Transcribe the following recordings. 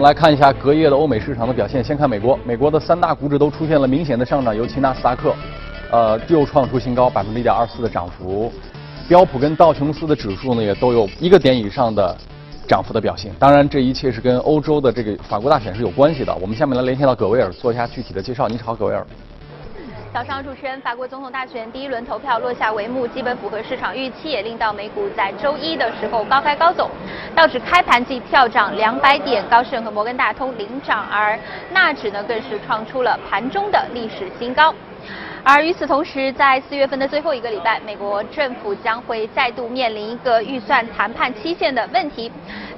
我们来看一下隔夜的欧美市场的表现。先看美国，美国的三大股指都出现了明显的上涨，尤其纳斯达克，呃，又创出新高，百分之一点二四的涨幅。标普跟道琼斯的指数呢，也都有一个点以上的涨幅的表现。当然，这一切是跟欧洲的这个法国大选是有关系的。我们下面来连线到葛维尔，做一下具体的介绍。你好，葛维尔。早上，主持人，法国总统大选第一轮投票落下帷幕，基本符合市场预期，也令到美股在周一的时候高开高走。道指开盘即跳涨两百点，高盛和摩根大通领涨，而纳指呢更是创出了盘中的历史新高。而与此同时，在四月份的最后一个礼拜，美国政府将会再度面临一个预算谈判期限的问题。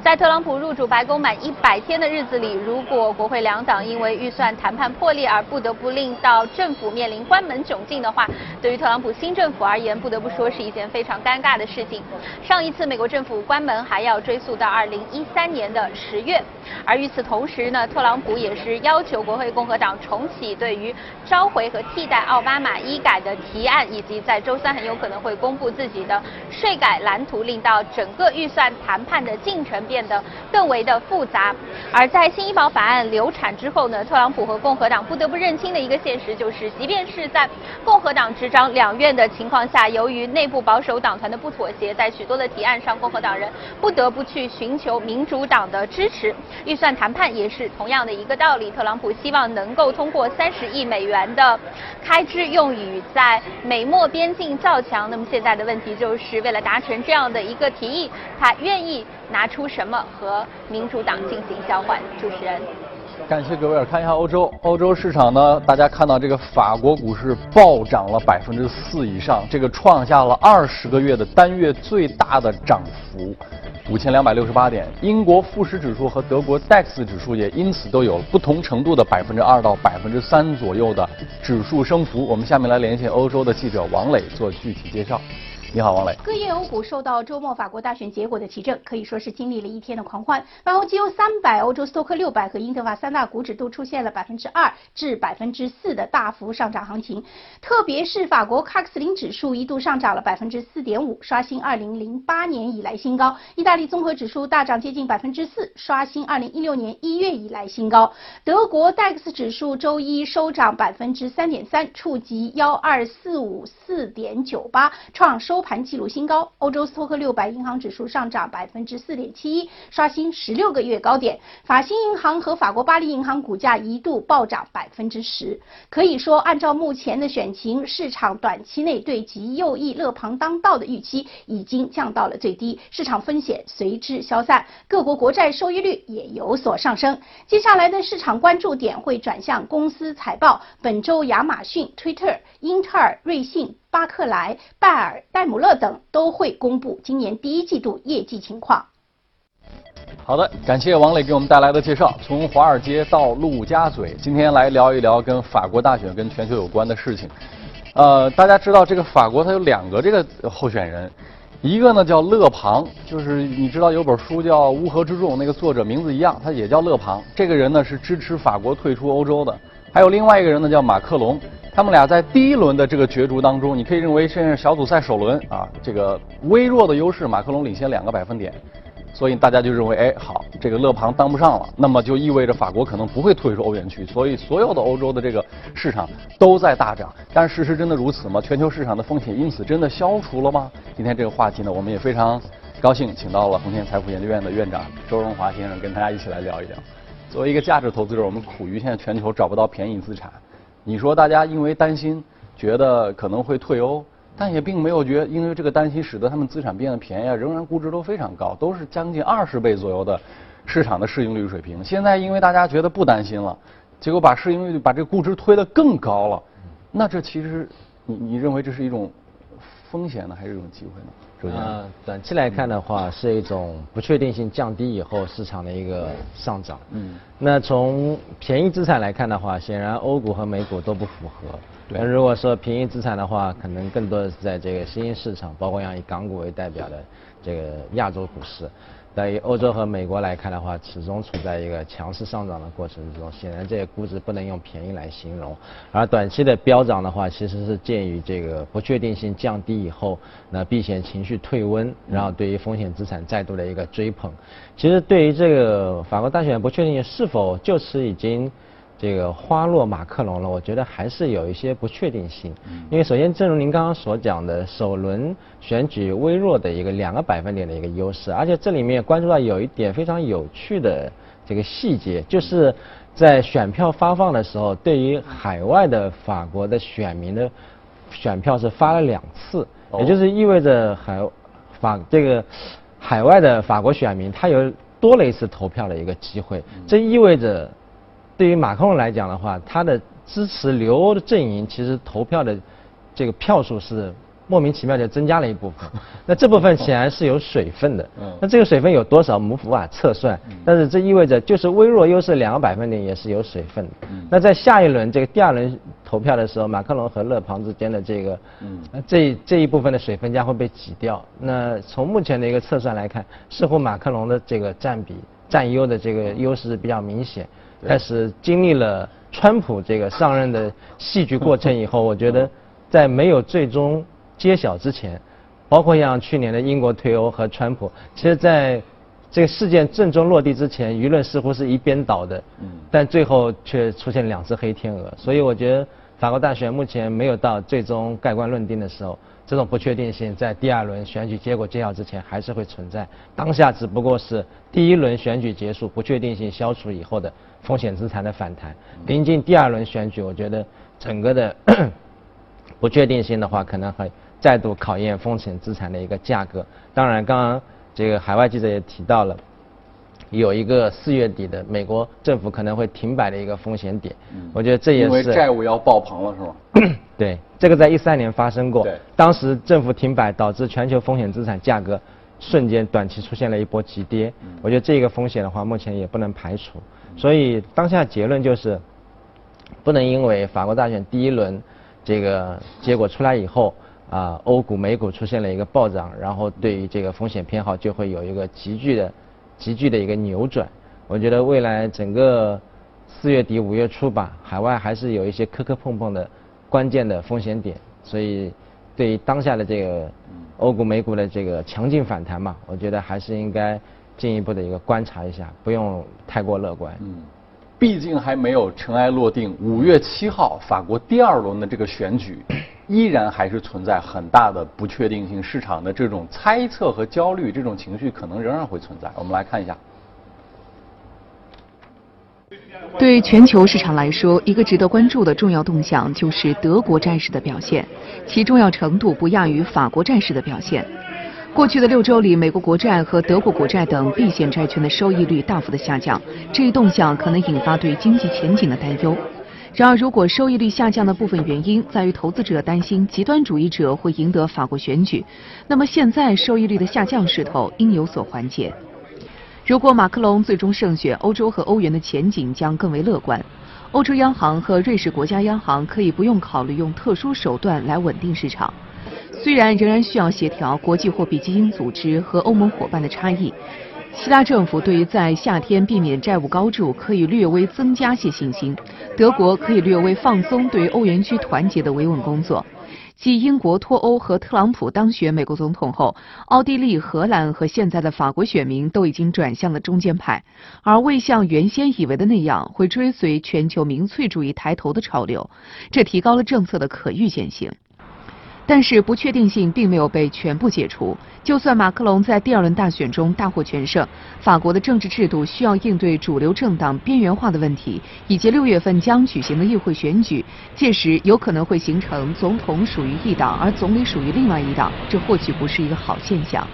在特朗普入主白宫满一百天的日子里，如果国会两党因为预算谈判破裂而不得不令到政府面临关门窘境的话，对于特朗普新政府而言，不得不说是一件非常尴尬的事情。上一次美国政府关门还要追溯到二零一三年的十月。而与此同时呢，特朗普也是要求国会共和党重启对于召回和替代奥巴马医改的提案，以及在周三很有可能会公布自己的税改蓝图，令到整个预算谈判的进程。变得更为的复杂，而在新医保法案流产之后呢，特朗普和共和党不得不认清的一个现实就是，即便是在共和党执掌两院的情况下，由于内部保守党团的不妥协，在许多的提案上，共和党人不得不去寻求民主党的支持。预算谈判也是同样的一个道理，特朗普希望能够通过三十亿美元的开支用于在美墨边境造墙。那么现在的问题就是为了达成这样的一个提议，他愿意。拿出什什么和民主党进行交换？主持人，感谢各位。看一下欧洲，欧洲市场呢，大家看到这个法国股市暴涨了百分之四以上，这个创下了二十个月的单月最大的涨幅，五千两百六十八点。英国富时指数和德国 DAX 指数也因此都有不同程度的百分之二到百分之三左右的指数升幅。我们下面来连线欧洲的记者王磊做具体介绍。你好，王磊。各业欧股受到周末法国大选结果的提振，可以说是经历了一天的狂欢。泛欧绩优三百、欧洲斯托克六百和英特法三大股指都出现了百分之二至百分之四的大幅上涨行情。特别是法国卡克斯林指数一度上涨了百分之四点五，刷新二零零八年以来新高。意大利综合指数大涨接近百分之四，刷新二零一六年一月以来新高。德国 DAX 指数周一收涨百分之三点三，触及幺二四五四点九八，创收。盘记录新高，欧洲斯托克六百银行指数上涨百分之四点七一，刷新十六个月高点。法新银行和法国巴黎银行股价一度暴涨百分之十。可以说，按照目前的选情，市场短期内对极右翼勒庞当道的预期已经降到了最低，市场风险随之消散，各国国债收益率也有所上升。接下来的市场关注点会转向公司财报，本周亚马逊、推特、英特尔、瑞信。巴克莱、拜耳、戴姆勒等都会公布今年第一季度业绩情况。好的，感谢王磊给我们带来的介绍。从华尔街到陆家嘴，今天来聊一聊跟法国大选、跟全球有关的事情。呃，大家知道这个法国它有两个这个候选人，一个呢叫勒庞，就是你知道有本书叫《乌合之众》，那个作者名字一样，他也叫勒庞。这个人呢是支持法国退出欧洲的。还有另外一个人呢叫马克龙。他们俩在第一轮的这个角逐当中，你可以认为现在小组赛首轮啊，这个微弱的优势，马克龙领先两个百分点，所以大家就认为，哎，好，这个勒庞当不上了，那么就意味着法国可能不会退出欧元区，所以所有的欧洲的这个市场都在大涨。但事实真的如此吗？全球市场的风险因此真的消除了吗？今天这个话题呢，我们也非常高兴，请到了恒天财富研究院的院长周荣华先生跟大家一起来聊一聊。作为一个价值投资者，我们苦于现在全球找不到便宜资产。你说大家因为担心，觉得可能会退欧，但也并没有觉因为这个担心使得他们资产变得便宜啊，仍然估值都非常高，都是将近二十倍左右的市场的市盈率水平。现在因为大家觉得不担心了，结果把市盈率把这个估值推得更高了，那这其实你你认为这是一种风险呢，还是一种机会呢？呃，短期来看的话，是一种不确定性降低以后市场的一个上涨。嗯，那从便宜资产来看的话，显然欧股和美股都不符合。那如果说便宜资产的话，可能更多的是在这个新兴市场，包括像以港股为代表的这个亚洲股市。对于欧洲和美国来看的话，始终处在一个强势上涨的过程之中。显然，这些估值不能用便宜来形容。而短期的飙涨的话，其实是鉴于这个不确定性降低以后，那避险情绪退温，然后对于风险资产再度的一个追捧。其实，对于这个法国大选不确定性是否就此已经。这个花落马克龙了，我觉得还是有一些不确定性。因为首先，正如您刚刚所讲的，首轮选举微弱的一个两个百分点的一个优势，而且这里面关注到有一点非常有趣的这个细节，就是在选票发放的时候，对于海外的法国的选民的选票是发了两次，也就是意味着海法这个海外的法国选民他有多了一次投票的一个机会，这意味着。对于马克龙来讲的话，他的支持留欧的阵营其实投票的这个票数是莫名其妙就增加了一部分。那这部分显然是有水分的。那这个水分有多少，我们无法测算。但是这意味着就是微弱优势两个百分点也是有水分的。那在下一轮这个第二轮投票的时候，马克龙和勒庞之间的这个这这一部分的水分将会被挤掉。那从目前的一个测算来看，似乎马克龙的这个占比占优的这个优势比较明显。开始经历了川普这个上任的戏剧过程以后，我觉得在没有最终揭晓之前，包括像去年的英国退欧和川普，其实在这个事件正中落地之前，舆论似乎是一边倒的，但最后却出现两只黑天鹅。所以我觉得法国大选目前没有到最终盖棺论定的时候。这种不确定性在第二轮选举结果揭晓之前还是会存在，当下只不过是第一轮选举结束，不确定性消除以后的风险资产的反弹。临近第二轮选举，我觉得整个的 不确定性的话，可能会再度考验风险资产的一个价格。当然，刚刚这个海外记者也提到了。有一个四月底的美国政府可能会停摆的一个风险点，我觉得这也是因为债务要爆棚了，是吗？对，这个在一三年发生过，当时政府停摆导致全球风险资产价格瞬间短期出现了一波急跌，我觉得这个风险的话目前也不能排除，所以当下结论就是，不能因为法国大选第一轮这个结果出来以后啊，欧股、美股出现了一个暴涨，然后对于这个风险偏好就会有一个急剧的。急剧的一个扭转，我觉得未来整个四月底五月初吧，海外还是有一些磕磕碰碰的关键的风险点，所以对于当下的这个欧股美股的这个强劲反弹嘛，我觉得还是应该进一步的一个观察一下，不用太过乐观。嗯，毕竟还没有尘埃落定，五月七号法国第二轮的这个选举。依然还是存在很大的不确定性，市场的这种猜测和焦虑，这种情绪可能仍然会存在。我们来看一下。对全球市场来说，一个值得关注的重要动向就是德国债市的表现，其重要程度不亚于法国债市的表现。过去的六周里，美国国债和德国国债等避险债券的收益率大幅的下降，这一动向可能引发对经济前景的担忧。然而，如果收益率下降的部分原因在于投资者担心极端主义者会赢得法国选举，那么现在收益率的下降势头应有所缓解。如果马克龙最终胜选，欧洲和欧元的前景将更为乐观。欧洲央行和瑞士国家央行可以不用考虑用特殊手段来稳定市场，虽然仍然需要协调国际货币基金组织和欧盟伙伴的差异。希腊政府对于在夏天避免债务高筑可以略微增加些信心，德国可以略微放松对于欧元区团结的维稳工作。继英国脱欧和特朗普当选美国总统后，奥地利、荷兰和现在的法国选民都已经转向了中间派，而未像原先以为的那样会追随全球民粹主义抬头的潮流，这提高了政策的可预见性。但是不确定性并没有被全部解除。就算马克龙在第二轮大选中大获全胜，法国的政治制度需要应对主流政党边缘化的问题，以及六月份将举行的议会选举，届时有可能会形成总统属于一党，而总理属于另外一党，这或许不是一个好现象。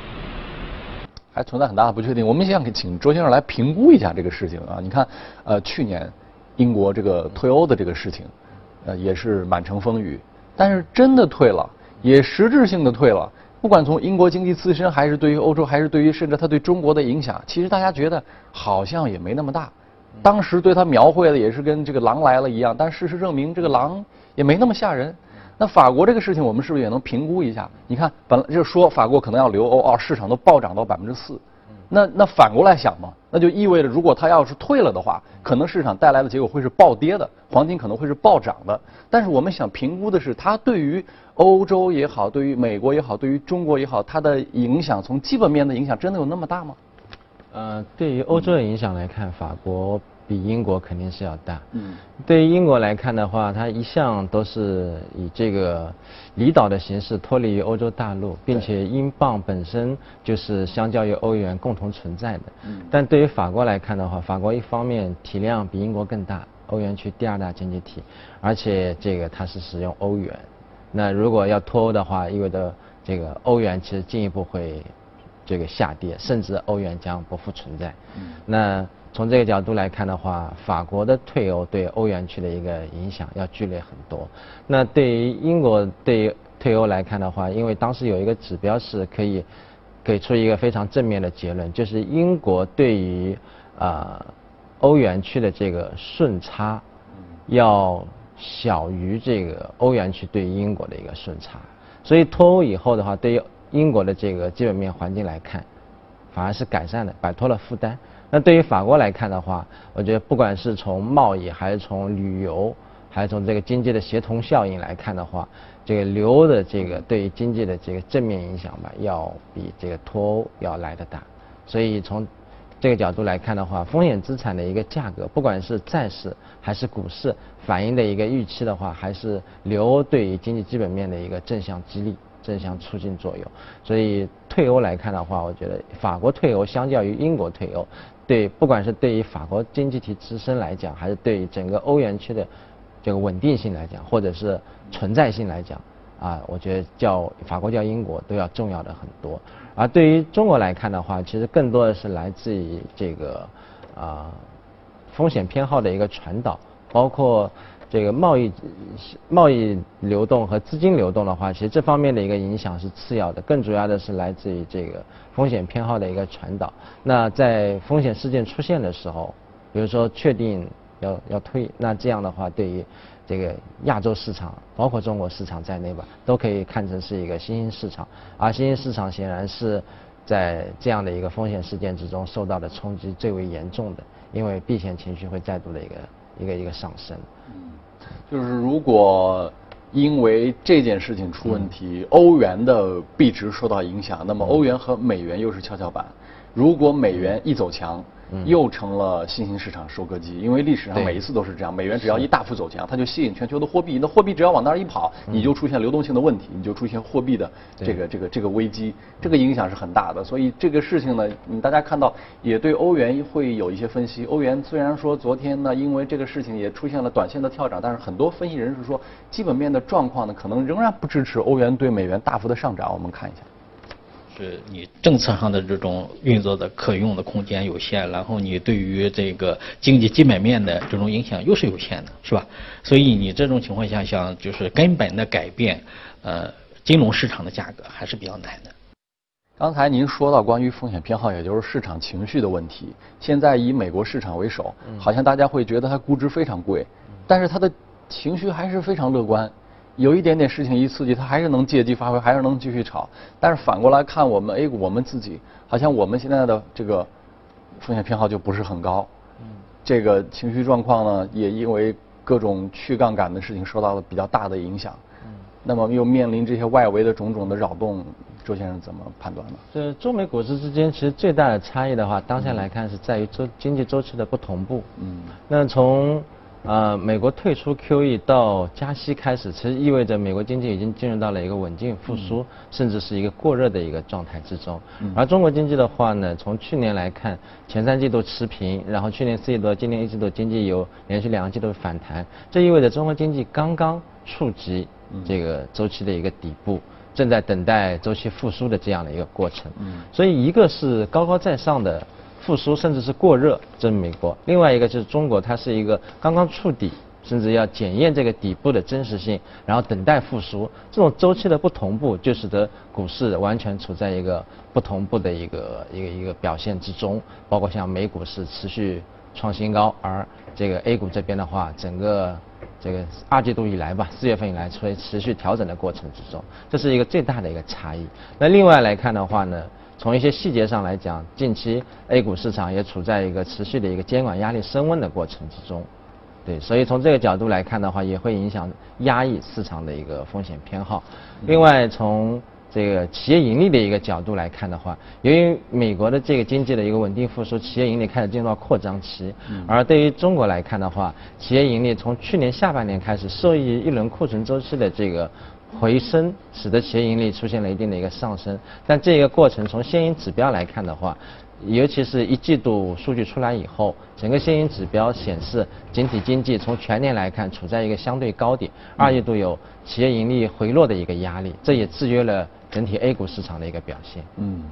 还存在很大的不确定。我们想请周先生来评估一下这个事情啊。你看，呃，去年英国这个退欧的这个事情，呃，也是满城风雨，但是真的退了。也实质性的退了，不管从英国经济自身，还是对于欧洲，还是对于甚至它对中国的影响，其实大家觉得好像也没那么大。当时对它描绘的也是跟这个狼来了一样，但事实证明这个狼也没那么吓人。那法国这个事情，我们是不是也能评估一下？你看，本来就说法国可能要留欧，哦，市场都暴涨到百分之四，那那反过来想嘛，那就意味着如果它要是退了的话，可能市场带来的结果会是暴跌的，黄金可能会是暴涨的。但是我们想评估的是，它对于欧洲也好，对于美国也好，对于中国也好，它的影响从基本面的影响真的有那么大吗？呃，对于欧洲的影响来看，法国。比英国肯定是要大。嗯，对于英国来看的话，它一向都是以这个离岛的形式脱离于欧洲大陆，并且英镑本身就是相较于欧元共同存在的。嗯，但对于法国来看的话，法国一方面体量比英国更大，欧元区第二大经济体，而且这个它是使用欧元。那如果要脱欧的话，意味着这个欧元其实进一步会这个下跌，甚至欧元将不复存在。那。从这个角度来看的话，法国的退欧对欧元区的一个影响要剧烈很多。那对于英国对退欧来看的话，因为当时有一个指标是可以给出一个非常正面的结论，就是英国对于啊欧元区的这个顺差要小于这个欧元区对英国的一个顺差。所以脱欧以后的话，对于英国的这个基本面环境来看，反而是改善的，摆脱了负担。那对于法国来看的话，我觉得不管是从贸易，还是从旅游，还是从这个经济的协同效应来看的话，这个留欧的这个对于经济的这个正面影响吧，要比这个脱欧要来得大。所以从这个角度来看的话，风险资产的一个价格，不管是债市还是股市，反映的一个预期的话，还是留欧对于经济基本面的一个正向激励。正向促进作用，所以退欧来看的话，我觉得法国退欧相较于英国退欧，对不管是对于法国经济体自身来讲，还是对于整个欧元区的这个稳定性来讲，或者是存在性来讲，啊，我觉得叫法国叫英国都要重要的很多。而对于中国来看的话，其实更多的是来自于这个啊风险偏好的一个传导，包括。这个贸易贸易流动和资金流动的话，其实这方面的一个影响是次要的，更主要的是来自于这个风险偏好的一个传导。那在风险事件出现的时候，比如说确定要要退，那这样的话，对于这个亚洲市场，包括中国市场在内吧，都可以看成是一个新兴市场。而新兴市场显然是在这样的一个风险事件之中受到的冲击最为严重的，因为避险情绪会再度的一个一个一个上升。就是如果因为这件事情出问题，欧元的币值受到影响，那么欧元和美元又是跷跷板。如果美元一走强，又成了新兴市场收割机，因为历史上每一次都是这样，美元只要一大幅走强，它就吸引全球的货币，那货币只要往那儿一跑，你就出现流动性的问题，你就出现货币的这个这个这个危机，这个影响是很大的。所以这个事情呢，大家看到也对欧元会有一些分析。欧元虽然说昨天呢，因为这个事情也出现了短线的跳涨，但是很多分析人士说，基本面的状况呢，可能仍然不支持欧元对美元大幅的上涨。我们看一下。是你政策上的这种运作的可用的空间有限，然后你对于这个经济基本面的这种影响又是有限的，是吧？所以你这种情况下，想就是根本的改变，呃，金融市场的价格还是比较难的。刚才您说到关于风险偏好，也就是市场情绪的问题。现在以美国市场为首，好像大家会觉得它估值非常贵，但是它的情绪还是非常乐观。有一点点事情一刺激，它还是能借机发挥，还是能继续炒。但是反过来看，我们 A 股，我们自己好像我们现在的这个风险偏好就不是很高。嗯。这个情绪状况呢，也因为各种去杠杆的事情受到了比较大的影响。嗯。那么又面临这些外围的种种的扰动，周先生怎么判断呢？这中美股市之间其实最大的差异的话，当下来看是在于周经济周期的不同步。嗯。那从呃，美国退出 QE 到加息开始，其实意味着美国经济已经进入到了一个稳定复苏，甚至是一个过热的一个状态之中。而中国经济的话呢，从去年来看，前三季度持平，然后去年四季度、今年一季度经济有连续两个季度反弹，这意味着中国经济刚刚触及这个周期的一个底部，正在等待周期复苏的这样的一个过程。所以一个是高高在上的。复苏甚至是过热，这是美国；另外一个就是中国，它是一个刚刚触底，甚至要检验这个底部的真实性，然后等待复苏。这种周期的不同步，就使得股市完全处在一个不同步的一个一个一个表现之中。包括像美股是持续创新高，而这个 A 股这边的话，整个这个二季度以来吧，四月份以来处于持续调整的过程之中，这是一个最大的一个差异。那另外来看的话呢？从一些细节上来讲，近期 A 股市场也处在一个持续的一个监管压力升温的过程之中。对，所以从这个角度来看的话，也会影响压抑市场的一个风险偏好。另外，从这个企业盈利的一个角度来看的话，由于美国的这个经济的一个稳定复苏，企业盈利开始进入到扩张期。而对于中国来看的话，企业盈利从去年下半年开始，受益于一轮库存周期的这个回升，使得企业盈利出现了一定的一个上升。但这个过程从现行指标来看的话，尤其是一季度数据出来以后，整个现行指标显示，整体经济从全年来看处在一个相对高点，二季度有企业盈利回落的一个压力，这也制约了整体 A 股市场的一个表现。嗯，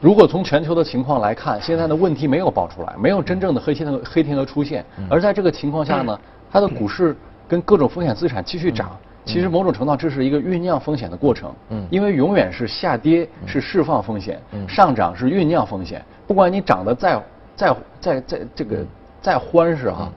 如果从全球的情况来看，现在的问题没有爆出来，没有真正的黑天鹅黑天鹅出现，而在这个情况下呢，它的股市跟各种风险资产继续涨。其实某种程度上这是一个酝酿风险的过程，嗯，因为永远是下跌是释放风险，嗯，上涨是酝酿风险。不管你涨得再再再再这个再欢实哈，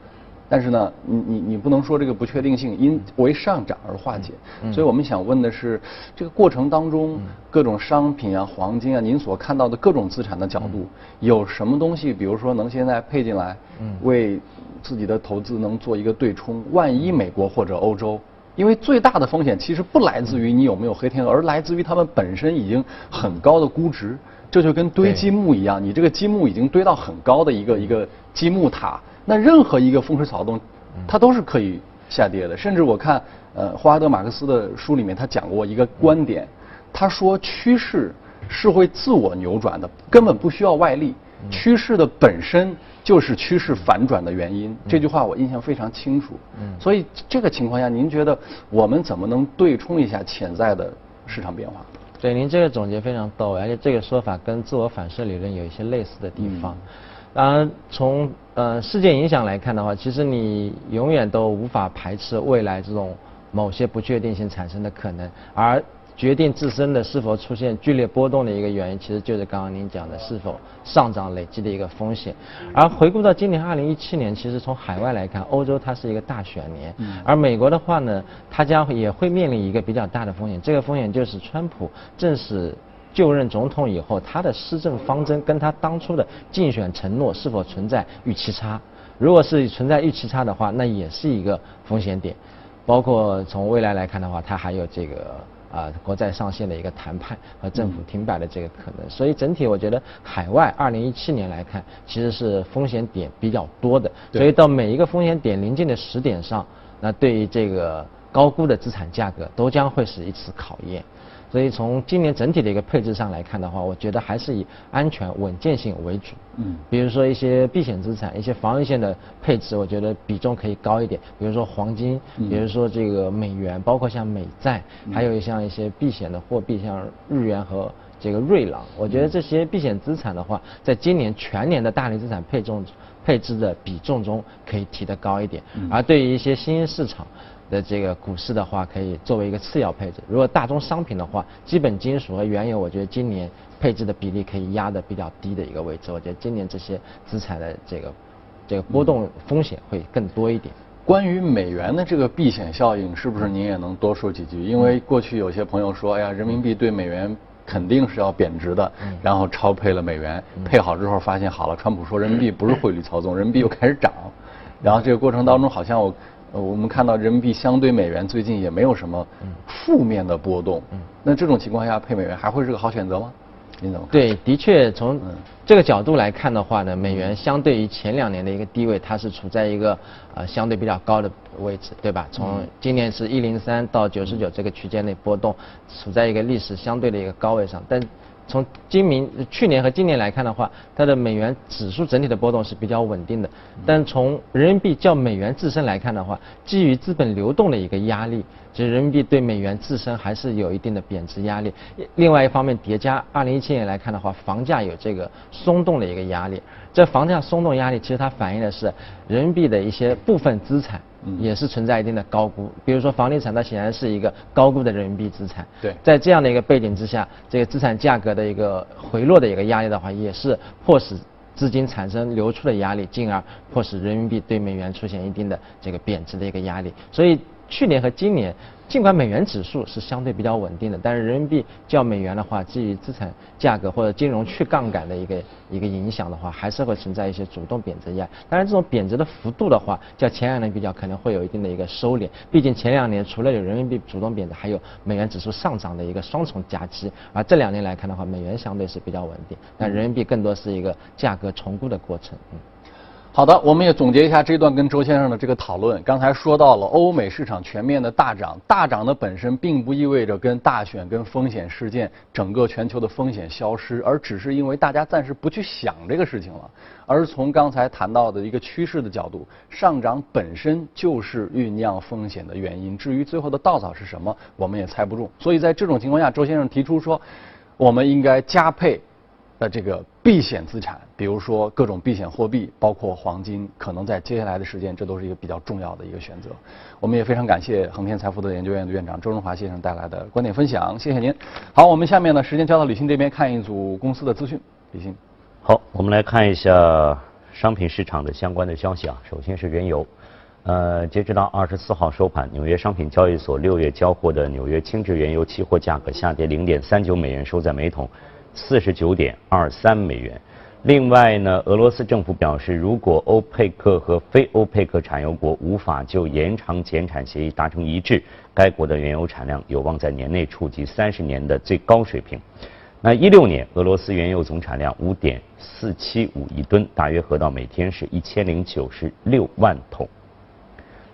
但是呢，你你你不能说这个不确定性因为上涨而化解。所以我们想问的是，这个过程当中各种商品啊、黄金啊，您所看到的各种资产的角度，有什么东西，比如说能现在配进来，为自己的投资能做一个对冲？万一美国或者欧洲。因为最大的风险其实不来自于你有没有黑天鹅，而来自于他们本身已经很高的估值。这就跟堆积木一样，你这个积木已经堆到很高的一个一个积木塔，那任何一个风吹草动，它都是可以下跌的。甚至我看呃霍华德马克思的书里面，他讲过一个观点，他说趋势是会自我扭转的，根本不需要外力，趋势的本身。就是趋势反转的原因，这句话我印象非常清楚。嗯，所以这个情况下，您觉得我们怎么能对冲一下潜在的市场变化？对，您这个总结非常到位，而且这个说法跟自我反射理论有一些类似的地方。当然，从呃事件影响来看的话，其实你永远都无法排斥未来这种某些不确定性产生的可能，而。决定自身的是否出现剧烈波动的一个原因，其实就是刚刚您讲的是否上涨累积的一个风险。而回顾到今年二零一七年，其实从海外来看，欧洲它是一个大选年，而美国的话呢，它将也会面临一个比较大的风险。这个风险就是川普正式就任总统以后，他的施政方针跟他当初的竞选承诺是否存在预期差。如果是存在预期差的话，那也是一个风险点。包括从未来来看的话，它还有这个。啊，国债上限的一个谈判和政府停摆的这个可能，所以整体我觉得海外二零一七年来看，其实是风险点比较多的，所以到每一个风险点临近的时点上，那对于这个高估的资产价格都将会是一次考验。所以从今年整体的一个配置上来看的话，我觉得还是以安全稳健性为主。嗯，比如说一些避险资产、一些防御性的配置，我觉得比重可以高一点。比如说黄金，比如说这个美元，包括像美债，还有像一些避险的货币，像日元和这个瑞郎。我觉得这些避险资产的话，在今年全年的大类资产配重配置的比重中可以提得高一点。而对于一些新兴市场。的这个股市的话，可以作为一个次要配置。如果大宗商品的话，基本金属和原油，我觉得今年配置的比例可以压的比较低的一个位置。我觉得今年这些资产的这个这个波动风险会更多一点。关于美元的这个避险效应，是不是您也能多说几句？因为过去有些朋友说，哎呀，人民币对美元肯定是要贬值的，然后超配了美元，配好之后发现好了，川普说人民币不是汇率操纵，人民币又开始涨，然后这个过程当中好像我。我们看到人民币相对美元最近也没有什么负面的波动，嗯那这种情况下配美元还会是个好选择吗？您怎么看？对，的确从这个角度来看的话呢，美元相对于前两年的一个低位，它是处在一个呃相对比较高的位置，对吧？从今年是一零三到九十九这个区间内波动，处在一个历史相对的一个高位上，但。从今明去年和今年来看的话，它的美元指数整体的波动是比较稳定的。但从人民币较美元自身来看的话，基于资本流动的一个压力，其实人民币对美元自身还是有一定的贬值压力。另外一方面，叠加二零一七年来看的话，房价有这个松动的一个压力。这房价松动压力其实它反映的是人民币的一些部分资产。也是存在一定的高估，比如说房地产，它显然是一个高估的人民币资产。对，在这样的一个背景之下，这个资产价格的一个回落的一个压力的话，也是迫使资金产生流出的压力，进而迫使人民币对美元出现一定的这个贬值的一个压力。所以去年和今年。尽管美元指数是相对比较稳定的，但是人民币较美元的话，基于资产价格或者金融去杠杆的一个一个影响的话，还是会存在一些主动贬值压力。当然，这种贬值的幅度的话，较前两年比较可能会有一定的一个收敛。毕竟前两年除了有人民币主动贬值，还有美元指数上涨的一个双重夹击。而这两年来看的话，美元相对是比较稳定，但人民币更多是一个价格重估的过程。嗯。好的，我们也总结一下这段跟周先生的这个讨论。刚才说到了欧美市场全面的大涨，大涨的本身并不意味着跟大选、跟风险事件、整个全球的风险消失，而只是因为大家暂时不去想这个事情了。而从刚才谈到的一个趋势的角度，上涨本身就是酝酿风险的原因。至于最后的稻草是什么，我们也猜不中。所以在这种情况下，周先生提出说，我们应该加配。的这个避险资产，比如说各种避险货币，包括黄金，可能在接下来的时间，这都是一个比较重要的一个选择。我们也非常感谢恒天财富的研究院的院长周荣华先生带来的观点分享，谢谢您。好，我们下面呢，时间交到李欣这边看一组公司的资讯。李欣，好，我们来看一下商品市场的相关的消息啊。首先是原油，呃，截止到二十四号收盘，纽约商品交易所六月交货的纽约轻质原油期货价格下跌零点三九美元，收在每桶。四十九点二三美元。另外呢，俄罗斯政府表示，如果欧佩克和非欧佩克产油国无法就延长减产协议达成一致，该国的原油产量有望在年内触及三十年的最高水平。那一六年，俄罗斯原油总产量五点四七五亿吨，大约合到每天是一千零九十六万桶。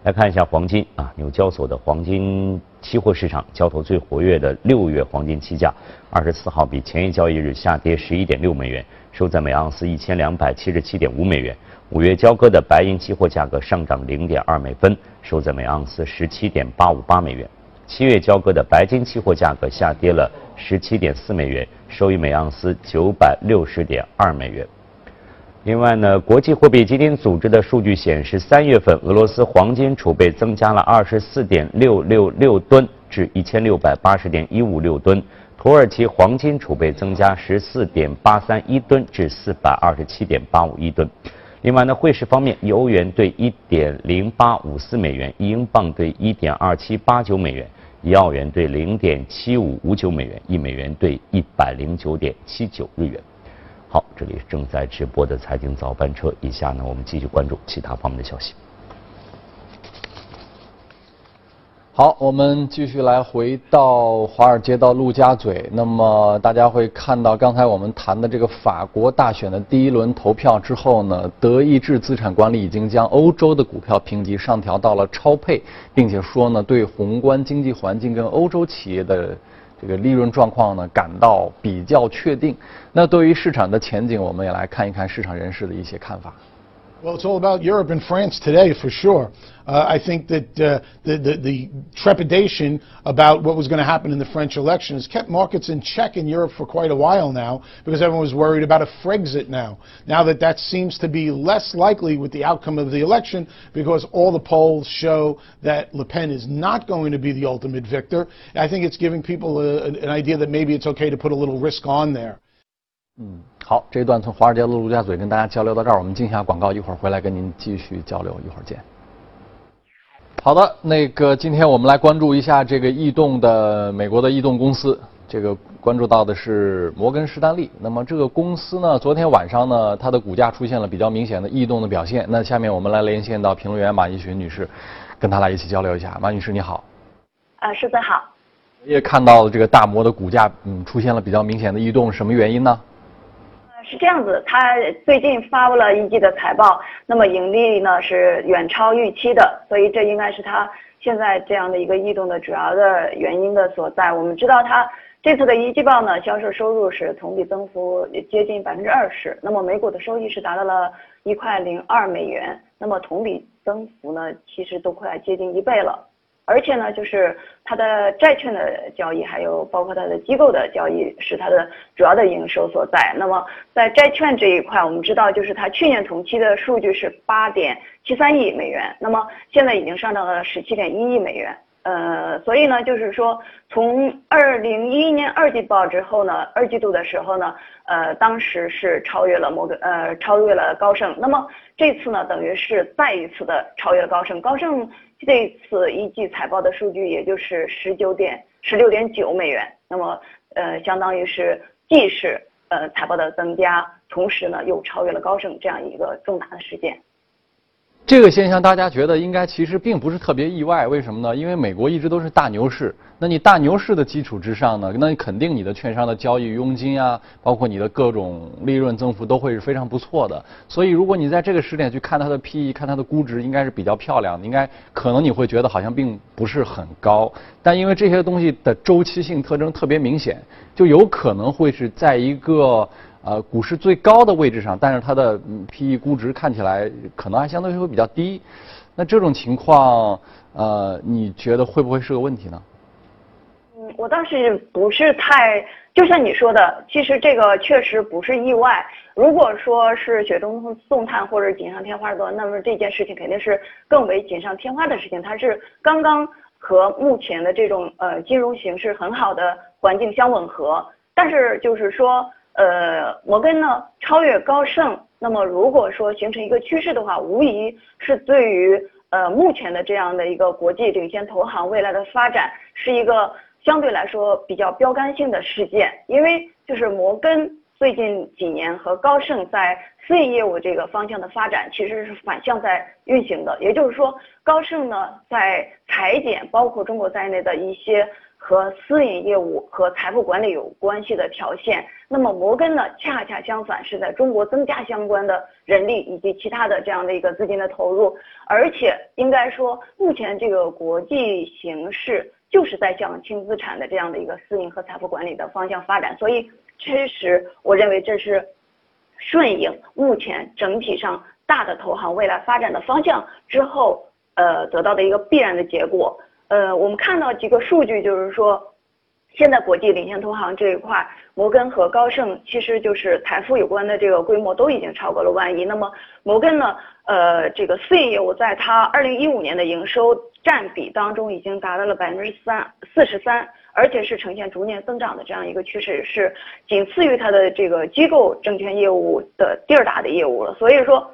来看一下黄金啊，纽交所的黄金期货市场交投最活跃的六月黄金期价，二十四号比前一交易日下跌十一点六美元，收在每盎司一千两百七十七点五美元。五月交割的白银期货价格上涨零点二美分，收在每盎司十七点八五八美元。七月交割的白金期货价格下跌了十七点四美元，收于每盎司九百六十点二美元。另外呢，国际货币基金组织的数据显示，三月份俄罗斯黄金储备增加了二十四点六六六吨，至一千六百八十点一五六吨；土耳其黄金储备增加十四点八三一吨，至四百二十七点八五一吨。另外呢，汇市方面，一欧元兑一点零八五四美元，一英镑兑一点二七八九美元，一澳元兑零点七五五九美元，一美元兑一百零九点七九日元。好，这里正在直播的财经早班车。以下呢，我们继续关注其他方面的消息。好，我们继续来回到华尔街到陆家嘴。那么大家会看到，刚才我们谈的这个法国大选的第一轮投票之后呢，德意志资产管理已经将欧洲的股票评级上调到了超配，并且说呢，对宏观经济环境跟欧洲企业的。这个利润状况呢，感到比较确定。那对于市场的前景，我们也来看一看市场人士的一些看法。Well, it's all about Europe and France today, for sure. Uh, I think that uh, the, the, the, trepidation about what was going to happen in the French election has kept markets in check in Europe for quite a while now because everyone was worried about a Frexit now. Now that that seems to be less likely with the outcome of the election because all the polls show that Le Pen is not going to be the ultimate victor, I think it's giving people a, an idea that maybe it's okay to put a little risk on there. 嗯，好，这一段从华尔街的陆家嘴跟大家交流到这儿，我们进下广告，一会儿回来跟您继续交流，一会儿见。好的，那个今天我们来关注一下这个异动的美国的异动公司，这个关注到的是摩根士丹利。那么这个公司呢，昨天晚上呢，它的股价出现了比较明显的异动的表现。那下面我们来连线到评论员马一群女士，跟她来一起交流一下。马女士你好。啊，师尊好。也看到了这个大摩的股价，嗯，出现了比较明显的异动，什么原因呢？是这样子，他最近发布了一季的财报，那么盈利呢是远超预期的，所以这应该是他现在这样的一个异动的主要的原因的所在。我们知道他这次的一季报呢，销售收入是同比增幅接近百分之二十，那么每股的收益是达到了一块零二美元，那么同比增幅呢，其实都快接近一倍了。而且呢，就是它的债券的交易，还有包括它的机构的交易，是它的主要的营收所在。那么在债券这一块，我们知道，就是它去年同期的数据是八点七三亿美元，那么现在已经上涨了十七点一亿美元。呃，所以呢，就是说，从二零一一年二季报之后呢，二季度的时候呢，呃，当时是超越了摩根，呃，超越了高盛。那么这次呢，等于是再一次的超越了高盛。高盛这次一季财报的数据也就是十九点十六点九美元，那么呃，相当于是既是呃财报的增加，同时呢又超越了高盛这样一个重大的事件。这个现象大家觉得应该其实并不是特别意外，为什么呢？因为美国一直都是大牛市，那你大牛市的基础之上呢，那你肯定你的券商的交易佣金啊，包括你的各种利润增幅都会是非常不错的。所以如果你在这个时点去看它的 PE，看它的估值，应该是比较漂亮的，应该可能你会觉得好像并不是很高，但因为这些东西的周期性特征特别明显，就有可能会是在一个。呃，股市最高的位置上，但是它的 P/E 估值看起来可能还相对会比较低。那这种情况，呃，你觉得会不会是个问题呢？嗯，我倒是不是太，就像你说的，其实这个确实不是意外。如果说是雪中送炭或者锦上添花的，那么这件事情肯定是更为锦上添花的事情。它是刚刚和目前的这种呃金融形势很好的环境相吻合，但是就是说。呃，摩根呢超越高盛，那么如果说形成一个趋势的话，无疑是对于呃目前的这样的一个国际领先投行未来的发展是一个相对来说比较标杆性的事件，因为就是摩根最近几年和高盛在私营业务这个方向的发展其实是反向在运行的，也就是说高盛呢在裁减包括中国在内的一些。和私营业务和财富管理有关系的条线，那么摩根呢，恰恰相反是在中国增加相关的人力以及其他的这样的一个资金的投入，而且应该说，目前这个国际形势就是在向轻资产的这样的一个私营和财富管理的方向发展，所以确实，我认为这是顺应目前整体上大的投行未来发展的方向之后，呃，得到的一个必然的结果。呃，我们看到几个数据，就是说，现在国际领先投行这一块，摩根和高盛其实就是财富有关的这个规模都已经超过了万亿。那么摩根呢，呃，这个私营业务在它二零一五年的营收占比当中已经达到了百分之三四十三，而且是呈现逐年增长的这样一个趋势，是仅次于它的这个机构证券业务的第二大的业务了。所以说，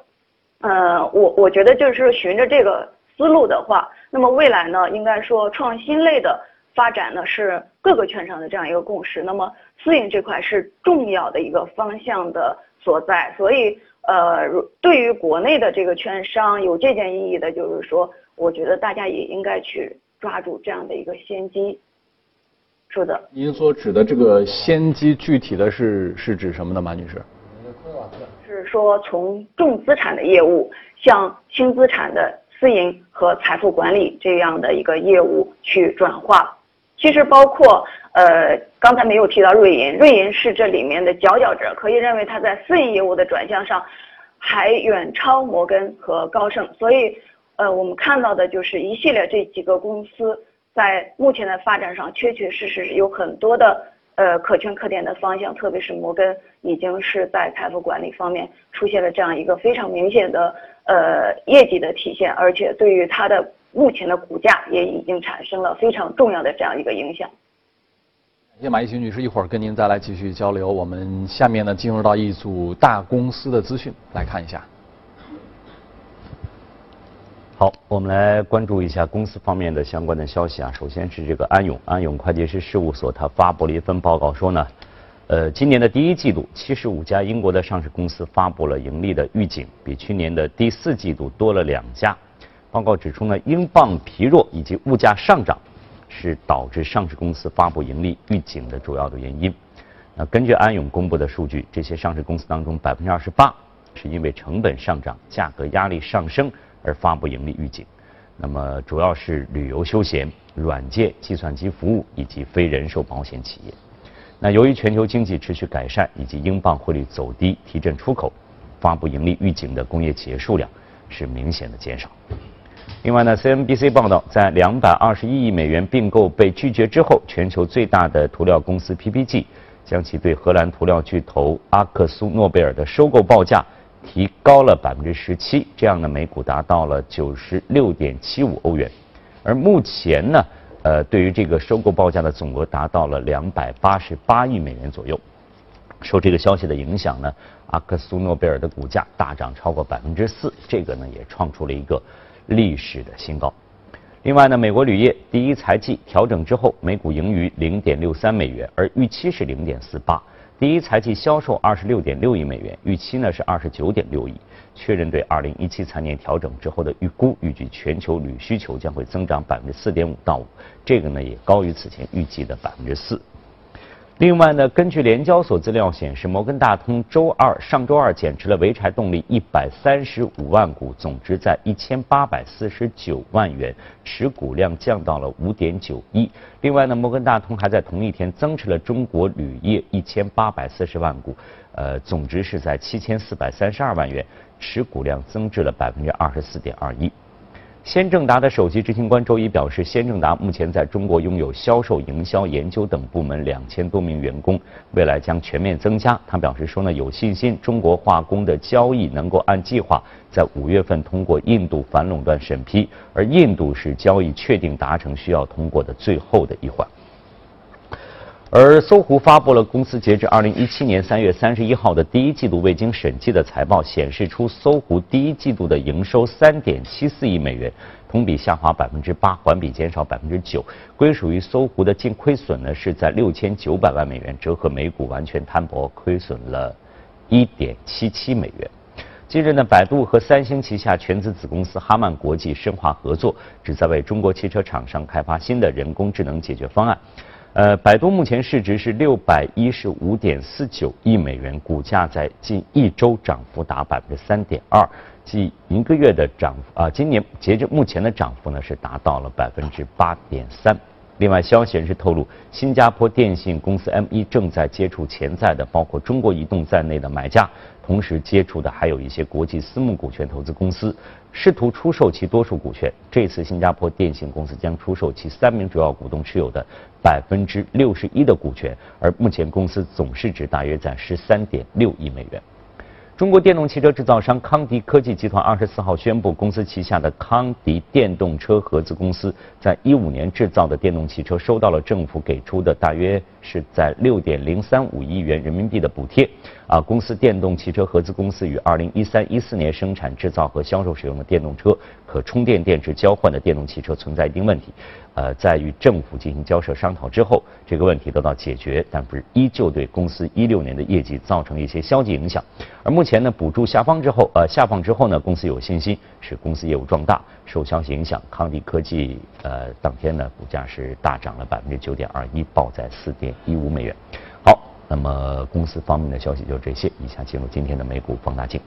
呃，我我觉得就是循着这个。思路的话，那么未来呢，应该说创新类的发展呢是各个券商的这样一个共识。那么私营这块是重要的一个方向的所在。所以，呃，对于国内的这个券商有借鉴意义的，就是说，我觉得大家也应该去抓住这样的一个先机。是的。您所指的这个先机，具体的是是指什么呢，马女士？是说从重资产的业务向轻资产的。私营和财富管理这样的一个业务去转化，其实包括呃刚才没有提到瑞银，瑞银是这里面的佼佼者，可以认为它在私营业务的转向上还远超摩根和高盛，所以呃我们看到的就是一系列这几个公司在目前的发展上确确实实有很多的呃可圈可点的方向，特别是摩根已经是在财富管理方面出现了这样一个非常明显的。呃，业绩的体现，而且对于它的目前的股价也已经产生了非常重要的这样一个影响。感谢马一琴女士，一会儿跟您再来继续交流。我们下面呢进入到一组大公司的资讯，来看一下。好，我们来关注一下公司方面的相关的消息啊。首先是这个安永，安永会计师事务所，它发布了一份报告说呢。呃，今年的第一季度，七十五家英国的上市公司发布了盈利的预警，比去年的第四季度多了两家。报告指出呢，英镑疲弱以及物价上涨是导致上市公司发布盈利预警的主要的原因。那根据安永公布的数据，这些上市公司当中，百分之二十八是因为成本上涨、价格压力上升而发布盈利预警。那么主要是旅游休闲、软件、计算机服务以及非人寿保险企业。那由于全球经济持续改善以及英镑汇率走低提振出口，发布盈利预警的工业企业数量是明显的减少。另外呢，CNBC 报道，在两百二十一亿美元并购被拒绝之后，全球最大的涂料公司 PPG 将其对荷兰涂料巨头阿克苏诺贝尔的收购报价提高了百分之十七，这样呢每股达到了九十六点七五欧元。而目前呢，呃，对于这个收购报价的总额达到了两百八十八亿美元左右。受这个消息的影响呢，阿克苏诺贝尔的股价大涨超过百分之四，这个呢也创出了一个历史的新高。另外呢，美国铝业第一财季调整之后，每股盈余零点六三美元，而预期是零点四八。第一财季销售二十六点六亿美元，预期呢是二十九点六亿。确认对二零一七财年调整之后的预估，预计全球铝需求将会增长百分之四点五到五，这个呢也高于此前预计的百分之四。另外呢，根据联交所资料显示，摩根大通周二上周二减持了潍柴动力一百三十五万股，总值在一千八百四十九万元，持股量降到了五点九一。另外呢，摩根大通还在同一天增持了中国铝业一千八百四十万股，呃，总值是在七千四百三十二万元，持股量增至了百分之二十四点二一。先正达的首席执行官周一表示，先正达目前在中国拥有销售、营销、研究等部门两千多名员工，未来将全面增加。他表示说呢，有信心中国化工的交易能够按计划在五月份通过印度反垄断审批，而印度是交易确定达成需要通过的最后的一环。而搜狐发布了公司截至二零一七年三月三十一号的第一季度未经审计的财报，显示出搜狐第一季度的营收三点七四亿美元，同比下滑百分之八，环比减少百分之九。归属于搜狐的净亏损呢是在六千九百万美元，折合每股完全摊薄亏损了一点七七美元。近日呢，百度和三星旗下全资子公司哈曼国际深化合作，旨在为中国汽车厂商开发新的人工智能解决方案。呃，百度目前市值是六百一十五点四九亿美元，股价在近一周涨幅达百分之三点二，即一个月的涨幅啊，今年截至目前的涨幅呢是达到了百分之八点三。另外，消息人士透露，新加坡电信公司 M1 正在接触潜在的包括中国移动在内的买家，同时接触的还有一些国际私募股权投资公司。试图出售其多数股权。这次新加坡电信公司将出售其三名主要股东持有的百分之六十一的股权，而目前公司总市值大约在十三点六亿美元。中国电动汽车制造商康迪科技集团二十四号宣布，公司旗下的康迪电动车合资公司在一五年制造的电动汽车收到了政府给出的大约是在六点零三五亿元人民币的补贴。啊，公司电动汽车合资公司于二零一三一四年生产制造和销售使用的电动车可充电电池交换的电动汽车存在一定问题。呃，在与政府进行交涉商讨之后，这个问题得到解决，但不是依旧对公司一六年的业绩造成一些消极影响。而目前呢，补助下放之后，呃，下放之后呢，公司有信心使公司业务壮大。受消息影响，康迪科技呃当天呢股价是大涨了百分之九点二一，报在四点一五美元。好，那么公司方面的消息就这些。以下进入今天的美股放大镜。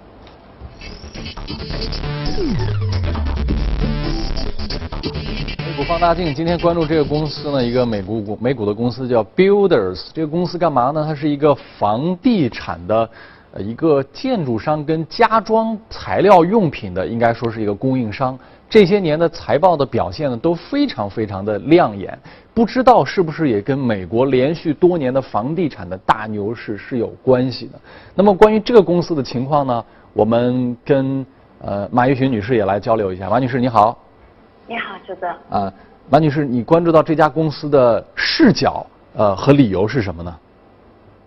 美股放大镜今天关注这个公司呢，一个美股股美股的公司叫 Builders。这个公司干嘛呢？它是一个房地产的呃一个建筑商跟家装材料用品的，应该说是一个供应商。这些年的财报的表现呢都非常非常的亮眼，不知道是不是也跟美国连续多年的房地产的大牛市是有关系的。那么关于这个公司的情况呢，我们跟呃马玉群女士也来交流一下。马女士你好。你好，周哥。啊，马女士，你关注到这家公司的视角呃和理由是什么呢？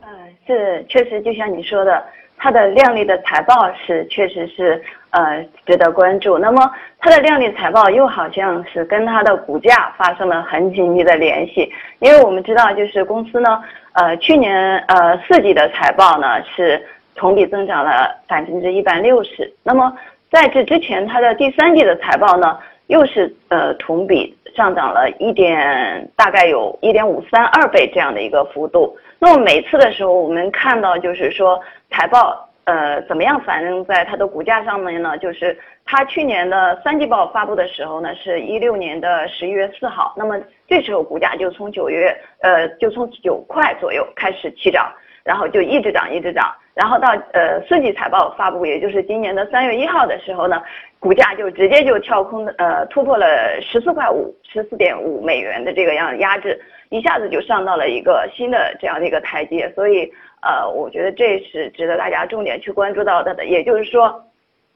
呃，是确实就像你说的，它的靓丽的财报是确实是呃值得关注。那么它的靓丽财报又好像是跟它的股价发生了很紧密的联系，因为我们知道就是公司呢呃去年呃四季的财报呢是同比增长了百分之一百六十，那么在这之前它的第三季的财报呢？又是呃同比上涨了一点，大概有一点五三二倍这样的一个幅度。那么每次的时候，我们看到就是说财报呃怎么样反映在它的股价上面呢？就是它去年的三季报发布的时候呢，是一六年的十一月四号，那么这时候股价就从九月呃就从九块左右开始起涨，然后就一直涨一直涨。然后到呃四季财报发布，也就是今年的三月一号的时候呢，股价就直接就跳空呃突破了十四块五十四点五美元的这个样压制，一下子就上到了一个新的这样的一个台阶，所以呃我觉得这是值得大家重点去关注到的。也就是说，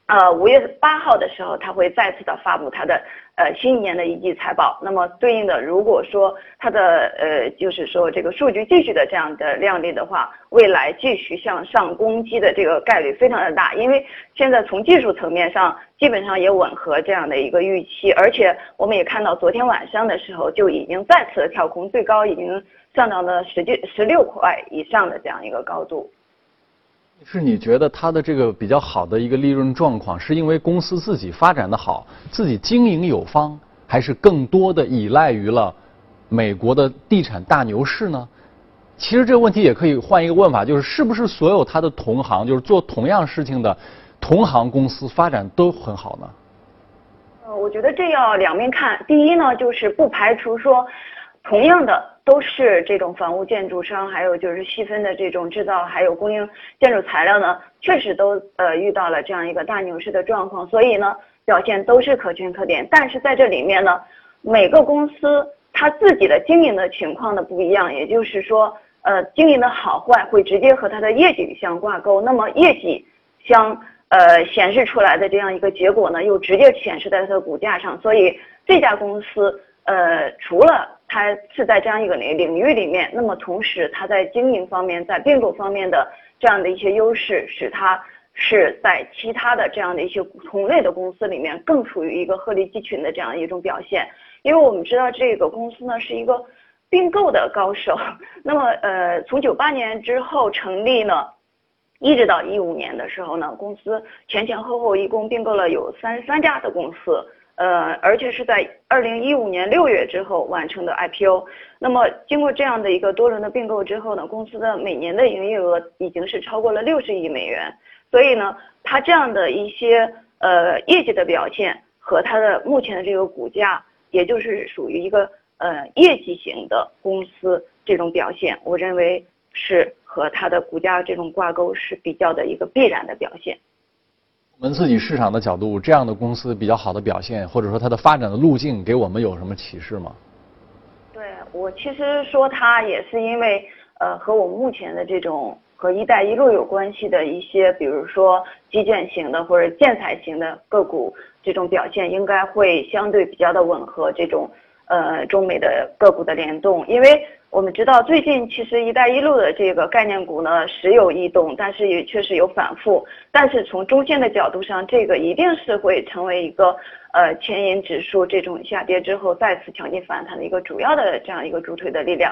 呃，五月八号的时候，他会再次的发布他的呃新一年的一季财报。那么对应的，如果说它的呃就是说这个数据继续的这样的靓丽的话，未来继续向上攻击的这个概率非常的大。因为现在从技术层面上基本上也吻合这样的一个预期，而且我们也看到昨天晚上的时候就已经再次的跳空，最高已经上涨了十几十六块以上的这样一个高度。是你觉得它的这个比较好的一个利润状况，是因为公司自己发展的好，自己经营有方，还是更多的依赖于了美国的地产大牛市呢？其实这个问题也可以换一个问法，就是是不是所有它的同行，就是做同样事情的同行公司发展都很好呢？呃，我觉得这要两面看。第一呢，就是不排除说同样的。都是这种房屋建筑商，还有就是细分的这种制造，还有供应建筑材料呢，确实都呃遇到了这样一个大牛市的状况，所以呢表现都是可圈可点。但是在这里面呢，每个公司它自己的经营的情况的不一样，也就是说呃经营的好坏会直接和它的业绩相挂钩。那么业绩相呃显示出来的这样一个结果呢，又直接显示在它的股价上。所以这家公司呃除了它是在这样一个领领域里面，那么同时它在经营方面，在并购方面的这样的一些优势，使它是在其他的这样的一些同类的公司里面更处于一个鹤立鸡群的这样一种表现。因为我们知道这个公司呢是一个并购的高手，那么呃从九八年之后成立呢，一直到一五年的时候呢，公司前前后后一共并购了有三十三家的公司。呃，而且是在二零一五年六月之后完成的 IPO。那么经过这样的一个多轮的并购之后呢，公司的每年的营业额已经是超过了六十亿美元。所以呢，它这样的一些呃业绩的表现和它的目前的这个股价，也就是属于一个呃业绩型的公司这种表现，我认为是和它的股价这种挂钩是比较的一个必然的表现。我们自己市场的角度，这样的公司比较好的表现，或者说它的发展的路径，给我们有什么启示吗？对我其实说它也是因为，呃，和我们目前的这种和“一带一路”有关系的一些，比如说基建型的或者建材型的个股，这种表现应该会相对比较的吻合这种呃中美的个股的联动，因为。我们知道，最近其实“一带一路”的这个概念股呢时有异动，但是也确实有反复。但是从中线的角度上，这个一定是会成为一个呃牵引指数这种下跌之后再次强劲反弹的一个主要的这样一个主推的力量。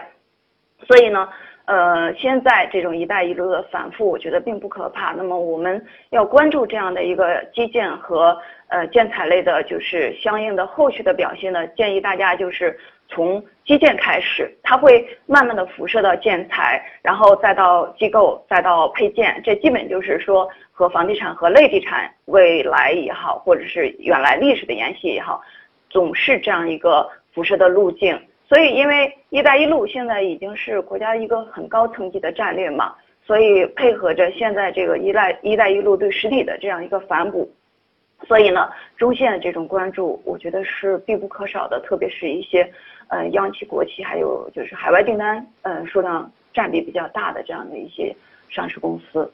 所以呢，呃，现在这种“一带一路”的反复，我觉得并不可怕。那么我们要关注这样的一个基建和呃建材类的，就是相应的后续的表现呢，建议大家就是。从基建开始，它会慢慢的辐射到建材，然后再到机构，再到配件，这基本就是说和房地产和类地产未来也好，或者是原来历史的延续也好，总是这样一个辐射的路径。所以，因为“一带一路”现在已经是国家一个很高层级的战略嘛，所以配合着现在这个“一带一带一路”对实体的这样一个反哺，所以呢，中线的这种关注，我觉得是必不可少的，特别是一些。呃，央企、国企，还有就是海外订单，呃，数量占比比较大的这样的一些上市公司。